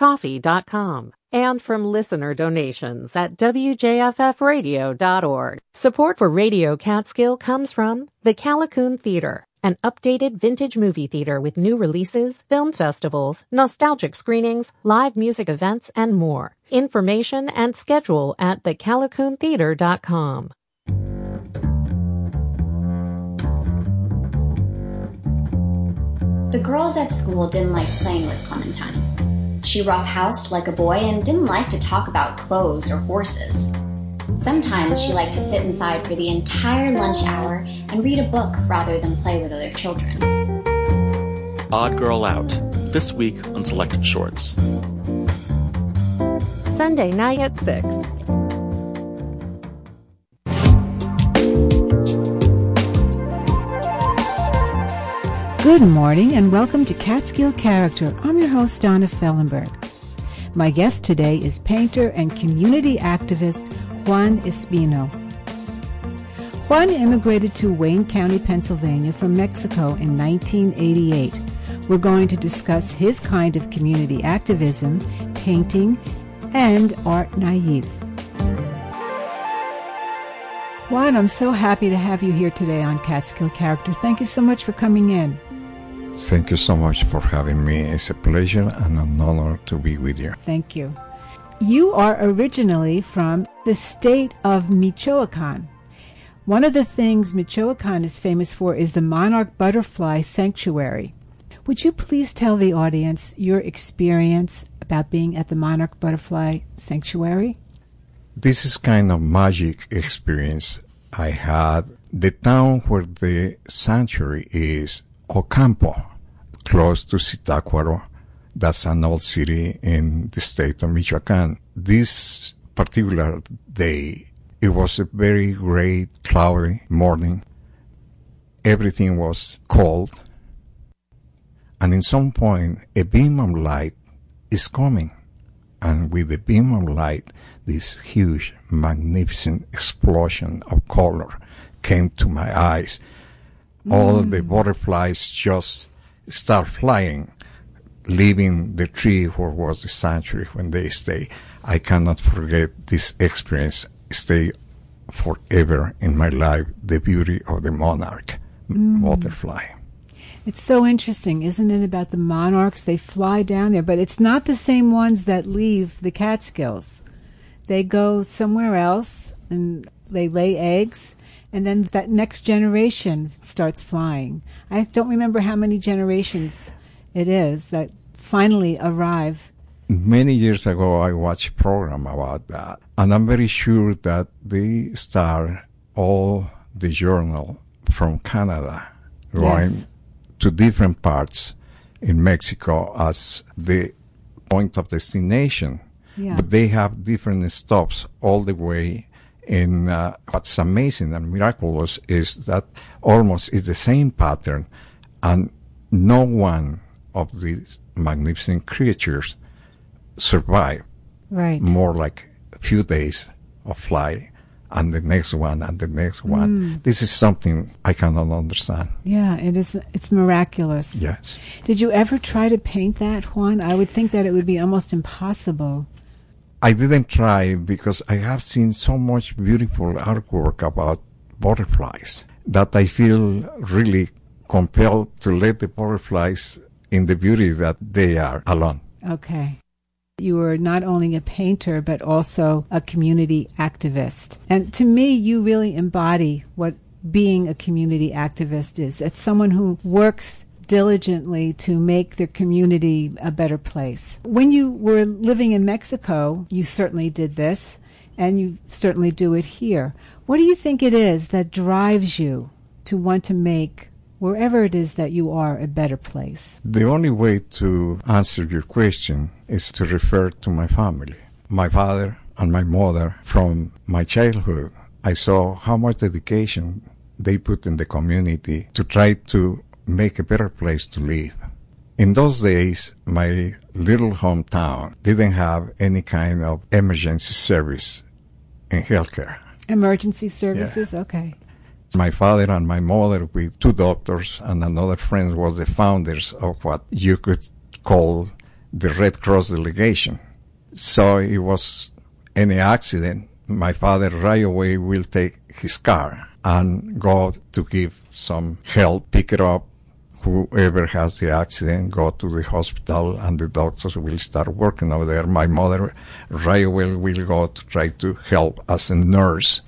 www.catskillcoffee.com and from listener donations at wjffradio.org. Support for Radio Catskill comes from the Callicoon Theater, an updated vintage movie theater with new releases, film festivals, nostalgic screenings, live music events, and more. Information and schedule at thecalicoontheater.com. The girls at school didn't like playing with Clementine. She roughhoused like a boy and didn't like to talk about clothes or horses. Sometimes she liked to sit inside for the entire lunch hour and read a book rather than play with other children. Odd Girl Out, this week on Selected Shorts. Sunday night at 6. Good morning and welcome to Catskill Character. I'm your host, Donna Fellenberg. My guest today is painter and community activist Juan Espino. Juan immigrated to Wayne County, Pennsylvania from Mexico in 1988. We're going to discuss his kind of community activism, painting, and art naive. Juan, I'm so happy to have you here today on Catskill Character. Thank you so much for coming in. Thank you so much for having me. It's a pleasure and an honor to be with you. Thank you. You are originally from the state of Michoacan. One of the things Michoacan is famous for is the monarch butterfly sanctuary. Would you please tell the audience your experience about being at the monarch butterfly sanctuary? This is kind of magic experience I had. The town where the sanctuary is Ocampo, close to Zitácuaro. That's an old city in the state of Michoacan. This particular day, it was a very great cloudy morning. Everything was cold. And in some point, a beam of light is coming. And with the beam of light, this huge, magnificent explosion of color came to my eyes all the butterflies just start flying, leaving the tree where was the sanctuary when they stay. I cannot forget this experience. Stay forever in my life. The beauty of the monarch mm. butterfly. It's so interesting, isn't it, about the monarchs? They fly down there, but it's not the same ones that leave the Catskills. They go somewhere else and they lay eggs and then that next generation starts flying. I don't remember how many generations it is that finally arrive. Many years ago, I watched a program about that, and I'm very sure that they start all the journal from Canada going yes. to different parts in Mexico as the point of destination. Yeah. But they have different stops all the way in uh, what's amazing and miraculous is that almost it's the same pattern, and no one of these magnificent creatures survive. Right. More like a few days of flight, and the next one, and the next one. Mm. This is something I cannot understand. Yeah, it is. It's miraculous. Yes. Did you ever try to paint that, Juan? I would think that it would be almost impossible. I didn't try because I have seen so much beautiful artwork about butterflies that I feel really compelled to let the butterflies in the beauty that they are alone. Okay. You are not only a painter, but also a community activist. And to me, you really embody what being a community activist is. It's someone who works diligently to make their community a better place. When you were living in Mexico, you certainly did this, and you certainly do it here. What do you think it is that drives you to want to make wherever it is that you are a better place? The only way to answer your question is to refer to my family. My father and my mother from my childhood. I saw how much dedication they put in the community to try to make a better place to live. In those days, my little hometown didn't have any kind of emergency service in healthcare. Emergency services? Yeah. Okay. My father and my mother, with two doctors and another friend, was the founders of what you could call the Red Cross delegation. So it was any accident, my father right away will take his car and go to give some help, pick it up, whoever has the accident, go to the hospital and the doctors will start working over there. My mother right away will go to try to help as a nurse.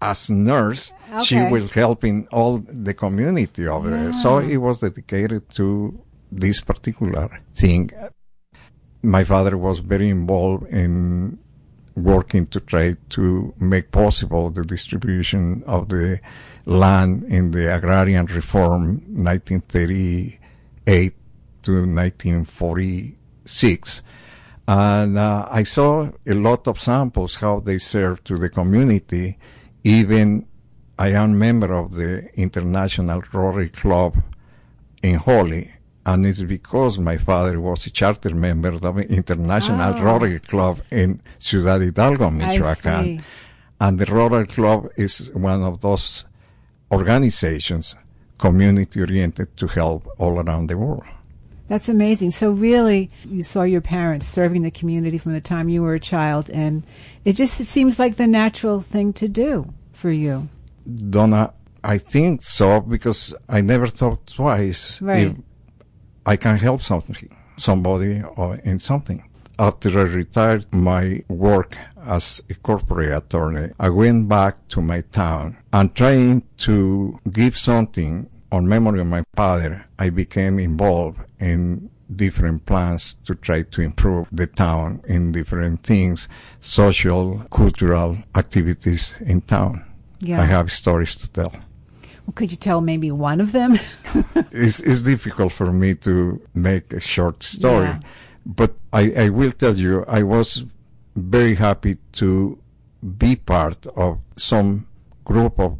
As a nurse, okay. she will help in all the community over yeah. there. So ah. it was dedicated to this particular thing. My father was very involved in working to try to make possible the distribution of the land in the agrarian reform 1938 to 1946. And uh, I saw a lot of samples how they serve to the community. Even I am member of the International Rotary Club in Hawley, and it's because my father was a charter member of the International oh. Rotary Club in Ciudad Hidalgo, Michoacán. And the Rotary Club is one of those organizations community oriented to help all around the world. That's amazing. So really, you saw your parents serving the community from the time you were a child, and it just it seems like the natural thing to do for you. Donna, I think so because I never thought twice right. if I can help something, somebody or in something. After I retired my work as a corporate attorney, I went back to my town and trying to give something on memory of my father, I became involved in different plans to try to improve the town in different things, social, cultural activities in town. Yeah. I have stories to tell. Could you tell maybe one of them? it's, it's difficult for me to make a short story, yeah. but I, I will tell you, I was very happy to be part of some group of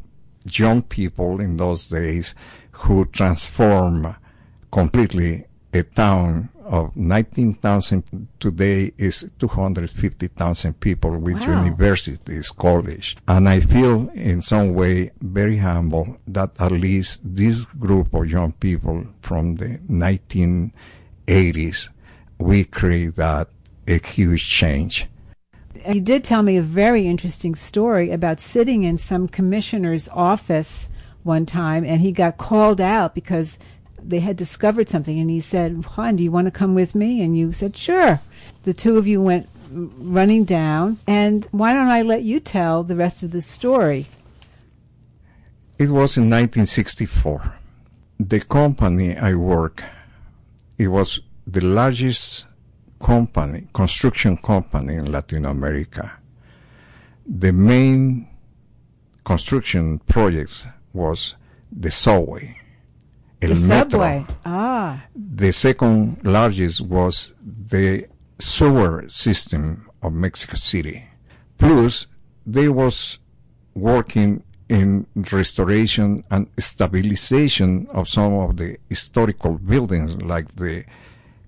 young people in those days who transform completely a town of 19,000 today is 250,000 people with wow. universities, college. And I feel in some way very humble that at least this group of young people from the 1980s, we create that a huge change. You did tell me a very interesting story about sitting in some commissioner's office one time and he got called out because they had discovered something, and he said, "Juan, do you want to come with me?" And you said, "Sure." The two of you went running down, and why don't I let you tell the rest of the story? It was in 1964. The company I work, it was the largest company, construction company in Latin America. The main construction projects was the subway El the Metro. Subway. Ah. The second largest was the sewer system of Mexico City. Plus, they was working in restoration and stabilization of some of the historical buildings like the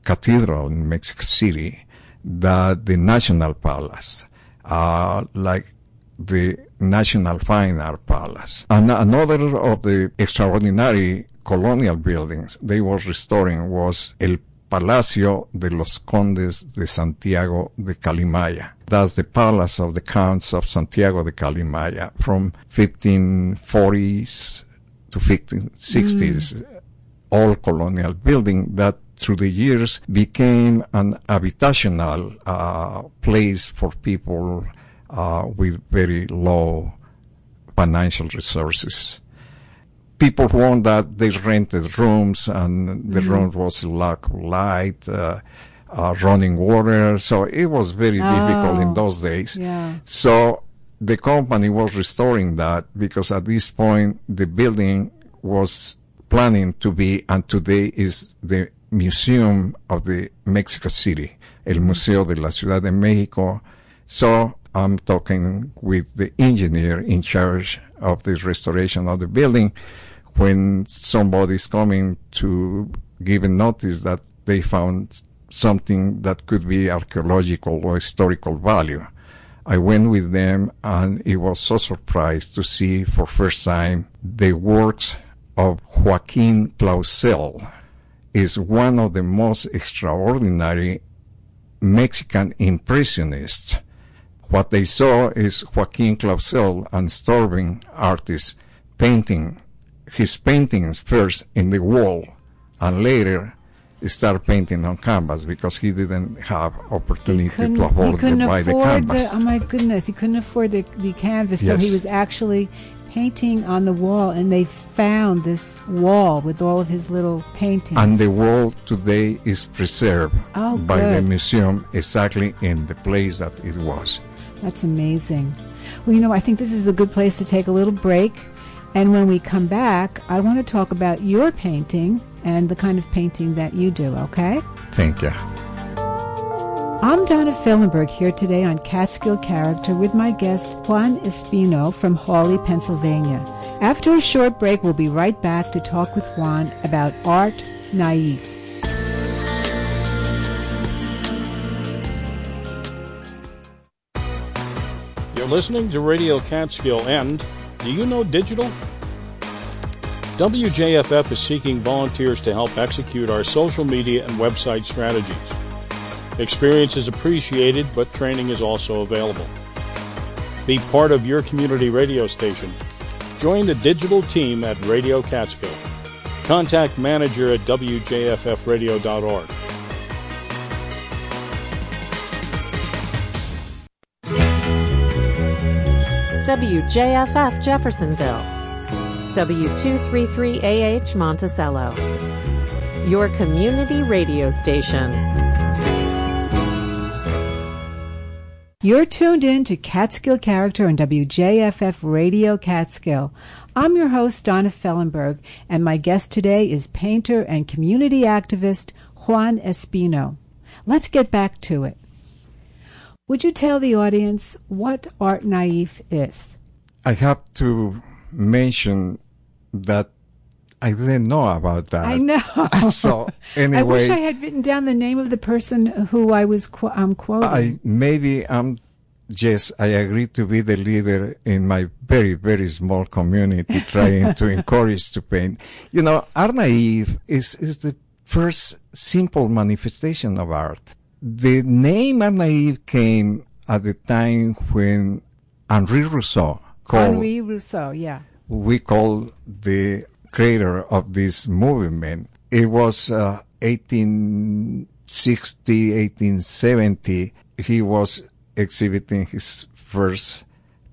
cathedral in Mexico City, the, the National Palace, uh, like the National Fine Art Palace. And another of the extraordinary colonial buildings they was restoring was El Palacio de los Condes de Santiago de Calimaya. That's the palace of the Counts of Santiago de Calimaya from 1540s to 1560s. Mm. All colonial building that through the years became an habitational uh, place for people uh, with very low financial resources people want that they rented rooms and the mm-hmm. room was lack of light, uh, uh, running water. So it was very oh, difficult in oh, those days. Yeah. So the company was restoring that because at this point the building was planning to be and today is the museum of the Mexico City, el mm-hmm. Museo de la Ciudad de Mexico. So I'm talking with the engineer in charge of the restoration of the building when somebody's coming to give a notice that they found something that could be archaeological or historical value. I went with them and it was so surprised to see for first time the works of Joaquin Clausell. is one of the most extraordinary Mexican impressionists. What they saw is Joaquin Clausell, an starving artist, painting his paintings first in the wall and later start painting on canvas because he didn't have opportunity to afford to buy the canvas. The, oh my goodness, he couldn't afford the, the canvas, yes. so he was actually painting on the wall, and they found this wall with all of his little paintings. And the wall today is preserved oh, by good. the museum exactly in the place that it was. That's amazing. Well, you know, I think this is a good place to take a little break. And when we come back, I want to talk about your painting and the kind of painting that you do, okay? Thank you. I'm Donna Fellenberg here today on Catskill Character with my guest Juan Espino from Hawley, Pennsylvania. After a short break, we'll be right back to talk with Juan about art naive. Listening to Radio Catskill and Do you know digital? WJFF is seeking volunteers to help execute our social media and website strategies. Experience is appreciated, but training is also available. Be part of your community radio station. Join the digital team at Radio Catskill. Contact manager at wjffradio.org. WJFF Jeffersonville. W233AH Monticello. Your community radio station. You're tuned in to Catskill Character on WJFF Radio Catskill. I'm your host, Donna Fellenberg, and my guest today is painter and community activist Juan Espino. Let's get back to it. Would you tell the audience what art naive is? I have to mention that I didn't know about that. I know. so anyway, I wish I had written down the name of the person who I was qu- I'm quoting. I maybe I'm. Yes, I agree to be the leader in my very very small community, trying to encourage to paint. You know, art naive is is the first simple manifestation of art. The name art naive came at the time when Henri Rousseau called Henri Rousseau, yeah. We call the creator of this movement. It was uh, 1860, 1870. He was exhibiting his first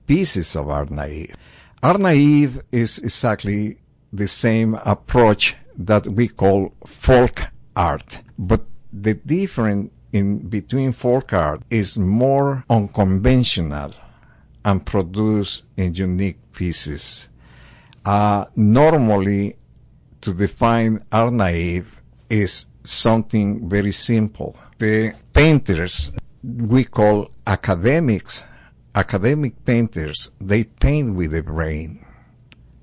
pieces of art naive. Art naive is exactly the same approach that we call folk art, but the difference in between four art is more unconventional and produce in unique pieces. Uh, normally, to define art naive is something very simple. The painters we call academics, academic painters, they paint with the brain.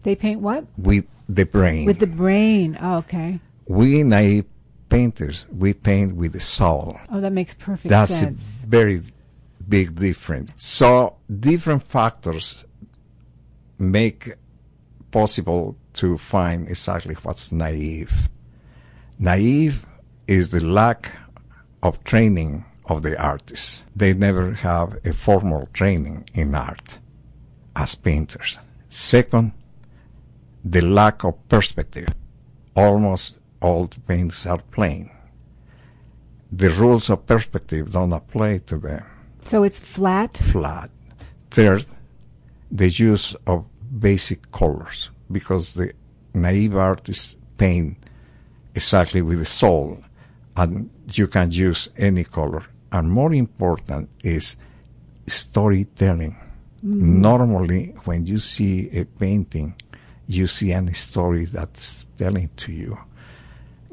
They paint what? With the brain. With the brain. Oh, okay. We naive painters, we paint with the soul. Oh, that makes perfect sense. That's sense. a very big difference. So different factors make possible to find exactly what's naive. Naive is the lack of training of the artists. They never have a formal training in art as painters. Second, the lack of perspective. Almost all the paintings are plain. The rules of perspective don't apply to them. So it's flat? Flat. Third, the use of basic colors because the naive artist paint exactly with the soul and you can use any color. And more important is storytelling. Mm-hmm. Normally, when you see a painting, you see any story that's telling to you.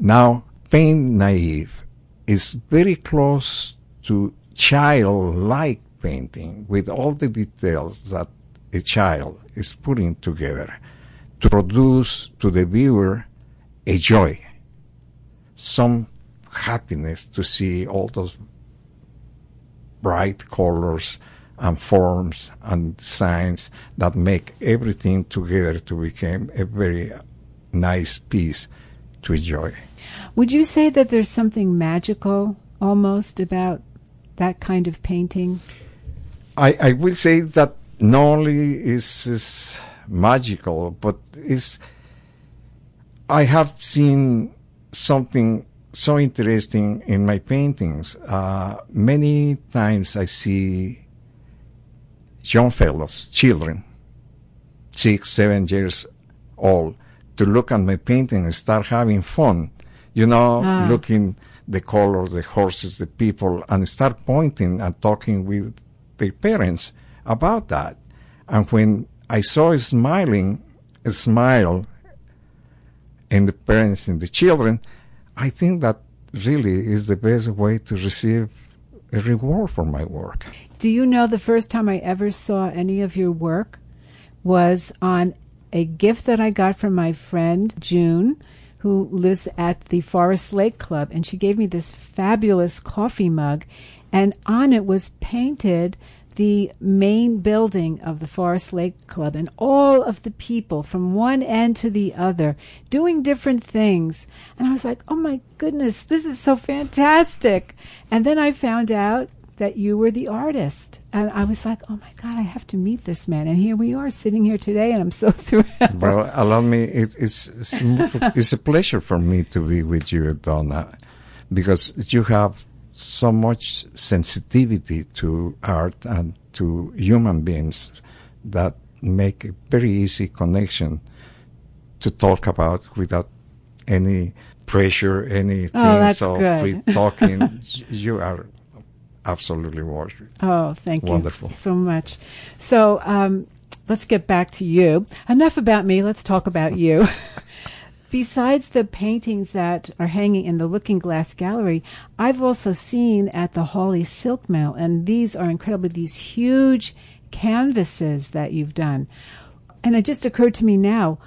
Now, paint naive is very close to childlike painting with all the details that a child is putting together to produce to the viewer a joy, some happiness to see all those bright colors and forms and signs that make everything together to become a very nice piece to enjoy. Would you say that there's something magical almost about that kind of painting? I, I will say that not only is, is magical, but is I have seen something so interesting in my paintings. Uh, many times I see young fellows, children, six, seven years old, to look at my painting and start having fun. You know, Ah. looking the colors, the horses, the people, and start pointing and talking with their parents about that. And when I saw a smiling, a smile in the parents and the children, I think that really is the best way to receive a reward for my work. Do you know the first time I ever saw any of your work was on a gift that I got from my friend June, who lives at the Forest Lake Club, and she gave me this fabulous coffee mug, and on it was painted the main building of the Forest Lake Club and all of the people from one end to the other doing different things. And I was like, oh my goodness, this is so fantastic. And then I found out that you were the artist. And I was like, oh my God, I have to meet this man. And here we are sitting here today, and I'm so thrilled. Well, allow me, it, it's, it's, a pleasure for me to be with you, Donna, because you have so much sensitivity to art and to human beings that make a very easy connection to talk about without any pressure, anything. Oh, that's so good. free talking. you are absolutely wonderful. Oh, thank you Wonderful. so much. So um, let's get back to you. Enough about me. Let's talk about you. Besides the paintings that are hanging in the Looking Glass Gallery, I've also seen at the Hawley Silk Mill, and these are incredible, these huge canvases that you've done. And it just occurred to me now,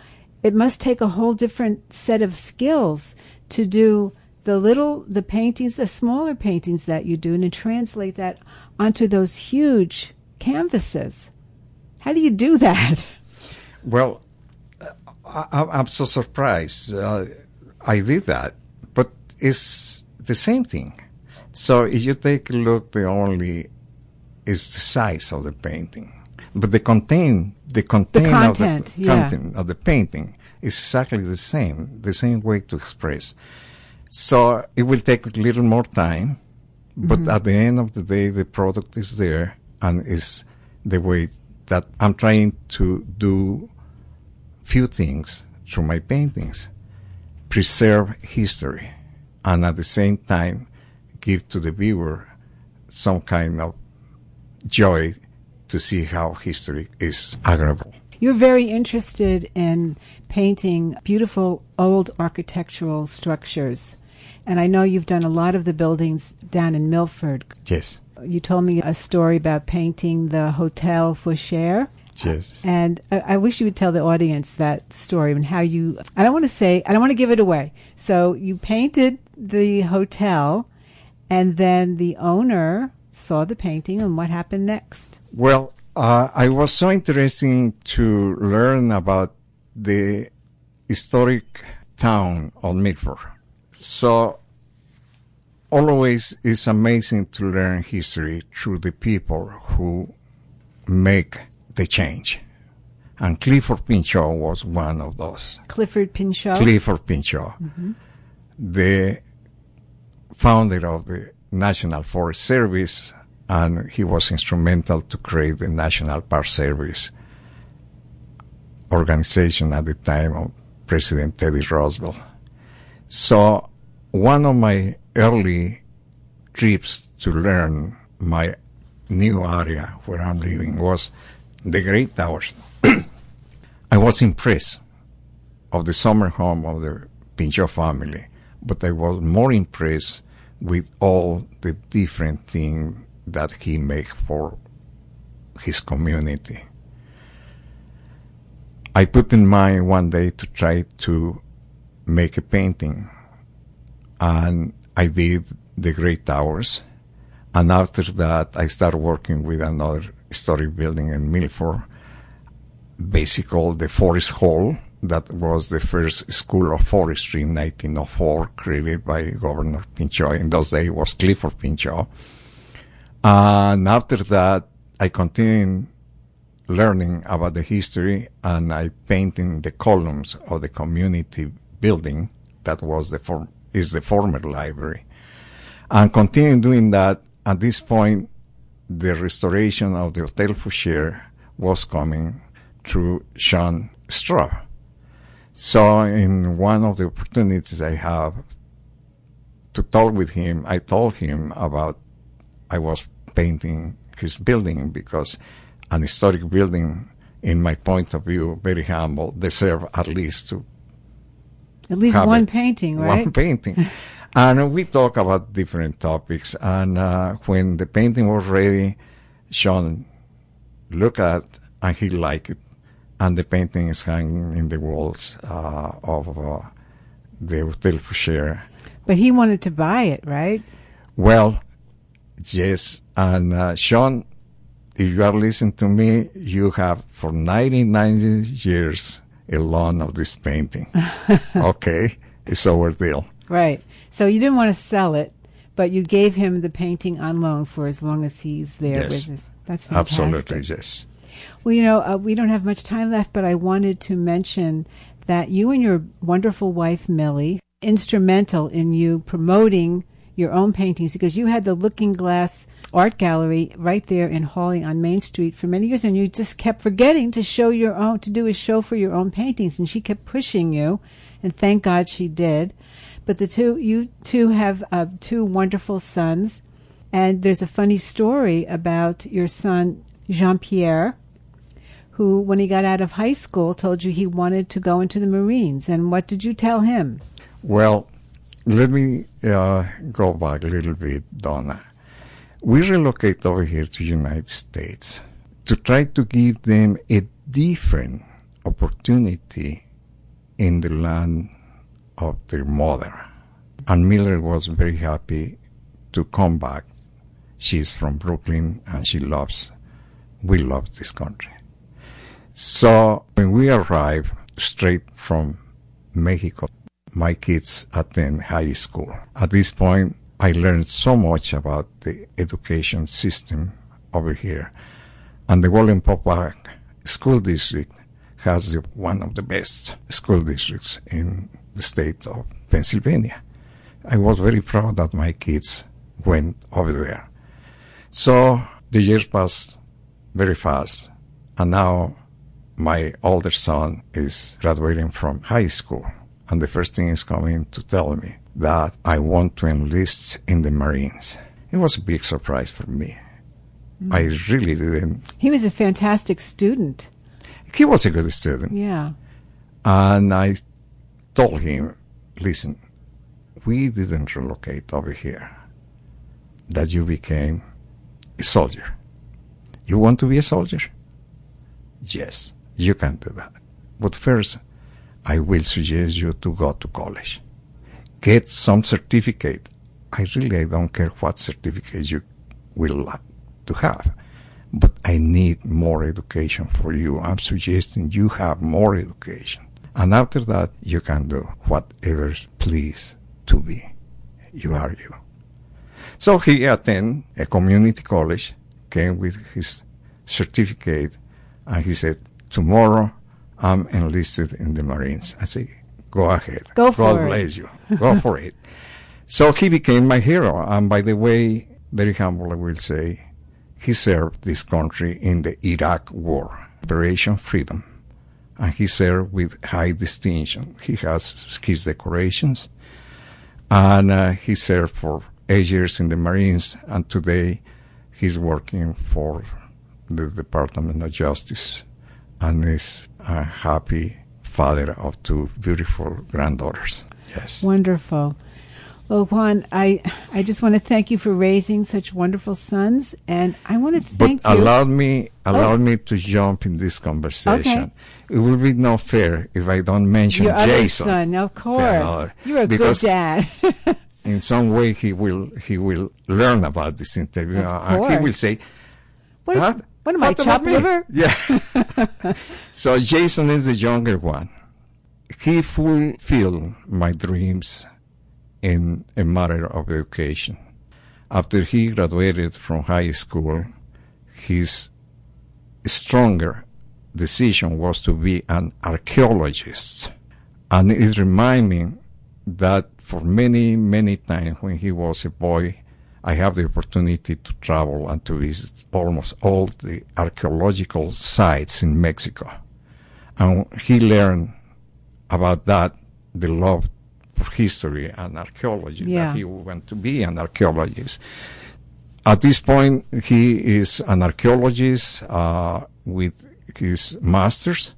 it must take a whole different set of skills to do the little, the paintings, the smaller paintings that you do, and to translate that onto those huge canvases. How do you do that? Well, I, I- I'm so surprised. Uh, I did that, but it's the same thing. So if you take a look, the only is the size of the painting, but the contain the content content, of the yeah. content of the painting is exactly the same, the same way to express. So it will take a little more time, but Mm-hmm. at the end of the day, the product is there and is the way that I'm trying to do few things through my paintings. Preserve history and at the same time give to the viewer some kind of joy to see how history is agreeable. You're very interested in painting beautiful old architectural structures. And I know you've done a lot of the buildings down in Milford. Yes, You told me a story about painting the Hotel Fauchère. yes. And I, I wish you would tell the audience that story and how you. I don't want to say. I don't want to give it away. So you painted the hotel, and then the owner saw the painting, and what happened next? Well, uh, I was so interested to learn about the historic town of Milford. So always it's amazing to learn history through the people who make the change. And Gifford Pinchot was one of those. Gifford Pinchot. Gifford Pinchot, mm-hmm. the founder of the National Forest Service, and he was instrumental to create the National Park Service organization at the time of President Teddy Roosevelt. So one of my early trips to learn my new area where I'm living was the Grey Towers. I was impressed of the summer home of the Pinchot family, but I was more impressed with all the different things that he made for his community. I put in mind one day to try to make a painting, and I did the Grey Towers. And after that, I started working with another historic building in Milford, basically called the Forest Hall, that was the first school of forestry in 1904, created by Governor Pinchot. In those days, it was Gifford Pinchot. And after that, I continued learning about the history and I painted the columns of the community building that was the form, is the former library. And continuing doing that, at this point, the restoration of the Hotel Fauchère was coming through Sean Strub. So in one of the opportunities I have to talk with him, I told him about I was painting his building because an historic building, in my point of view, very humble, deserve at least to At least one it. painting, right? One painting. and we talk about different topics. And uh, when the painting was ready, Sean looked at and he liked it. And the painting is hanging in the walls uh, of uh, the Hotel Fauchère. But he wanted to buy it, right? Well, yes. And uh, Sean, if you are listening to me, you have for 99 years a loan of this painting. okay? It's our deal. Right. So you didn't want to sell it, but you gave him the painting on loan for as long as he's there Yes. with us. That's fantastic. Absolutely, yes. Well, you know, uh, we don't have much time left, but I wanted to mention that you and your wonderful wife, Millie, instrumental in you promoting your own paintings because you had the Looking Glass Art Gallery right there in Hawley on Main Street for many years, and you just kept forgetting to show your own, to do a show for your own paintings, and she kept pushing you, and thank God she did. But the two, you two have uh, two wonderful sons, and there's a funny story about your son Jean Pierre, who, when he got out of high school, told you he wanted to go into the Marines. And what did you tell him? Well, let me uh, go back a little bit, Donna. We relocate over here to United States to try to give them a different opportunity in the land of their mother. And Millie was very happy to come back. She's from Brooklyn and she loves, we love this country. So when we arrived straight from Mexico, my kids attend high school. At this point, I learned so much about the education system over here. And the Wallenpaupack School District has the, one of the best school districts in the state of Pennsylvania. I was very proud that my kids went over there. So the years passed very fast, and now my older son is graduating from high school, and the first thing is coming to tell me that I want to enlist in the Marines. It was a big surprise for me. Hmm. I really didn't. He was a fantastic student. He was a good student, Yeah. and I told him, listen, we didn't relocate over here. That you became a soldier. You want to be a soldier? Yes, you can do that. But first, I will suggest you to go to college. Get some certificate. I really I don't care what certificate you will like to have. But I need more education for you. I'm suggesting you have more education. And after that, you can do whatever please to be. You are you. So he attended a community college, came with his certificate, and he said, tomorrow I'm enlisted in the Marines. I say, go ahead. Go for God it." bless you. Go for it. So he became my hero. And by the way, very humble, I will say, he served this country in the Iraq War, Operation Freedom. And he served with high distinction. He has his decorations. And uh, he served for eight years in the Marines. And today he's working for the Department of Justice and is a happy father of two beautiful granddaughters. Yes. Wonderful. Well, Juan, I I just want to thank you for raising such wonderful sons, and I want to But thank you. allow me, allow me to jump in this conversation. Okay. It will be not fair if I don't mention your other Jason. son, of course. other. You're a good dad. In some way, he will he will learn about this interview, Of uh, and he will say, what, "What? What am I, What about chopped liver? Yeah. so Jason is the younger one, he fulfilled my dreams in a matter of education. After he graduated from high school, his stronger decision was to be an archaeologist. And it reminded me that for many, many times when he was a boy, I have the opportunity to travel and to visit almost all the archaeological sites in Mexico. And he learned about that, the love for history and archaeology, Yeah. that he went to be an archaeologist. At this point, he is an archaeologist uh, with his master's,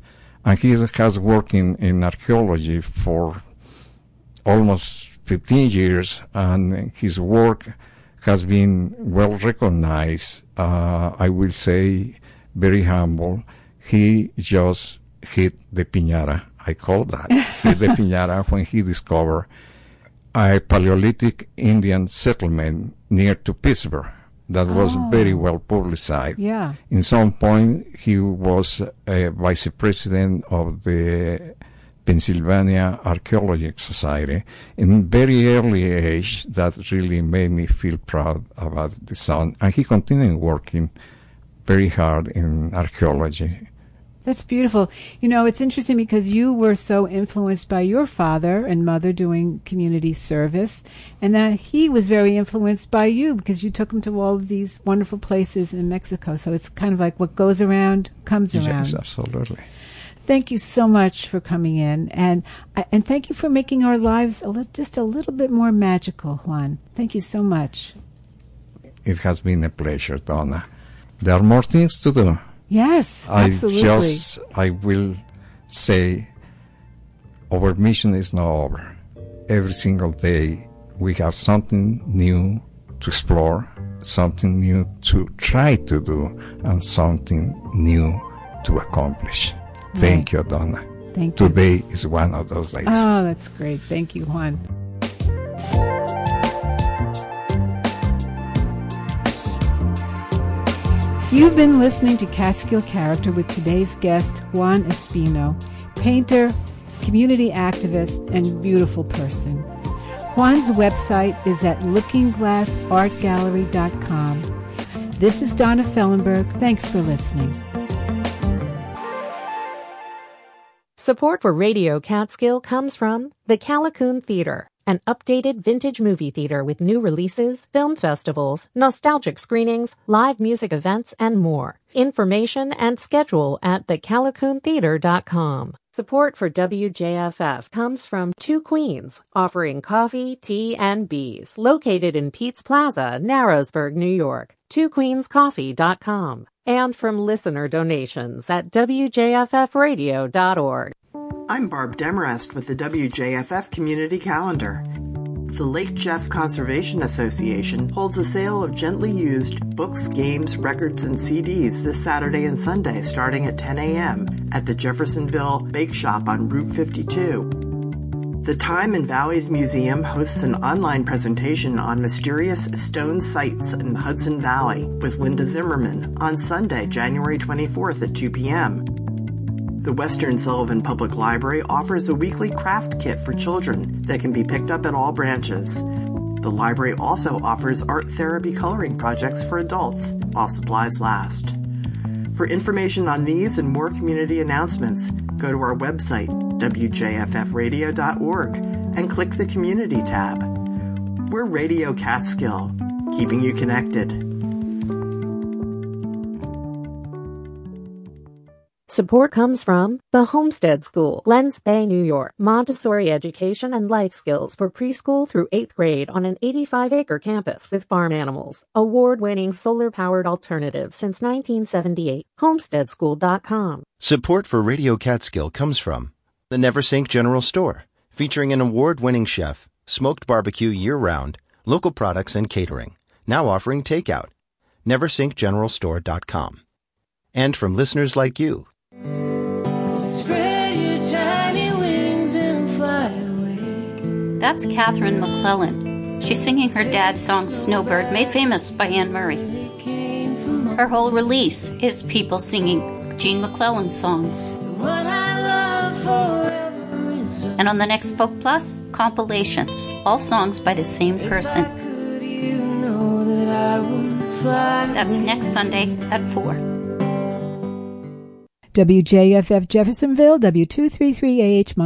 and he has worked in, in archaeology for almost 15 years, and his work has been well recognized. Uh, I will say very humble. He just hit the piñata. I call that hit the piñata when he discovered a Paleolithic Indian settlement near to Pittsburgh that was very well publicized. Yeah. In some point, he was a vice president of the Pennsylvania Archaeological Society in very early age. That really made me feel proud about the son, and he continued working very hard in archaeology. That's beautiful. You know, it's interesting because you were so influenced by your father and mother doing community service, and that he was very influenced by you because you took him to all of these wonderful places in Mexico. So it's kind of like what goes around comes around. Yes, absolutely. Thank you so much for coming in, and uh, and thank you for making our lives a li- just a little bit more magical, Juan. Thank you so much. It has been a pleasure, Donna. There are more things to do. Yes, I absolutely. just, I will say, our mission is not over. Every single day, we have something new to explore, something new to try to do, and something new to accomplish. Thank you, Donna. Thank you. Today is one of those days. Oh, that's great. Thank you, Juan. You've been listening to Catskill Character with today's guest, Juan Espino, painter, community activist, and beautiful person. Juan's website is at lookingglassartgallery.com. This is Donna Fellenberg. Thanks for listening. Support for Radio Catskill comes from the Callicoon Theater, an updated vintage movie theater with new releases, film festivals, nostalgic screenings, live music events, and more. Information and schedule at thecalicoontheater.com. Support for WJFF comes from Two Queens, offering coffee, tea, and bees, located in Pete's Plaza, Narrowsburg, New York. TwoQueensCoffee.com. And from listener donations at WJFFradio.org. I'm Barb Demarest with the WJFF Community Calendar. The Lake Jeff Conservation Association holds a sale of gently used books, games, records, and CDs this Saturday and Sunday starting at 10 a.m. at the Jeffersonville Bake Shop on Route 52. The Time and Valleys Museum hosts an online presentation on mysterious stone sites in the Hudson Valley with Linda Zimmerman on Sunday, January 24th at 2 p.m. The Western Sullivan Public Library offers a weekly craft kit for children that can be picked up at all branches. The library also offers art therapy coloring projects for adults while supplies last. For information on these and more community announcements, go to our website, wjffradio.org, and click the Community tab. We're Radio Catskill, keeping you connected. Support comes from the Homestead School, Glen Spey, New York. Montessori education and life skills for preschool through 8th grade on an 85-acre campus with farm animals. Award-winning solar-powered alternative since 1978. Homesteadschool.com. Support for Radio Catskill comes from the Neversink General Store, featuring an award-winning chef, smoked barbecue year-round, local products and catering, now offering takeout. NeversinkGeneralStore.com. And from listeners like you. Spread your tiny wings and fly away. That's Catherine MacLellan. She's singing her dad's song Snowbird, made famous by Anne Murray. It came from Her whole release is people singing Gene MacLellan songs. And on the next Folk Plus, compilations, all songs by the same person. That's next Sunday at 4. WJFF Jeffersonville, W233AH Montana.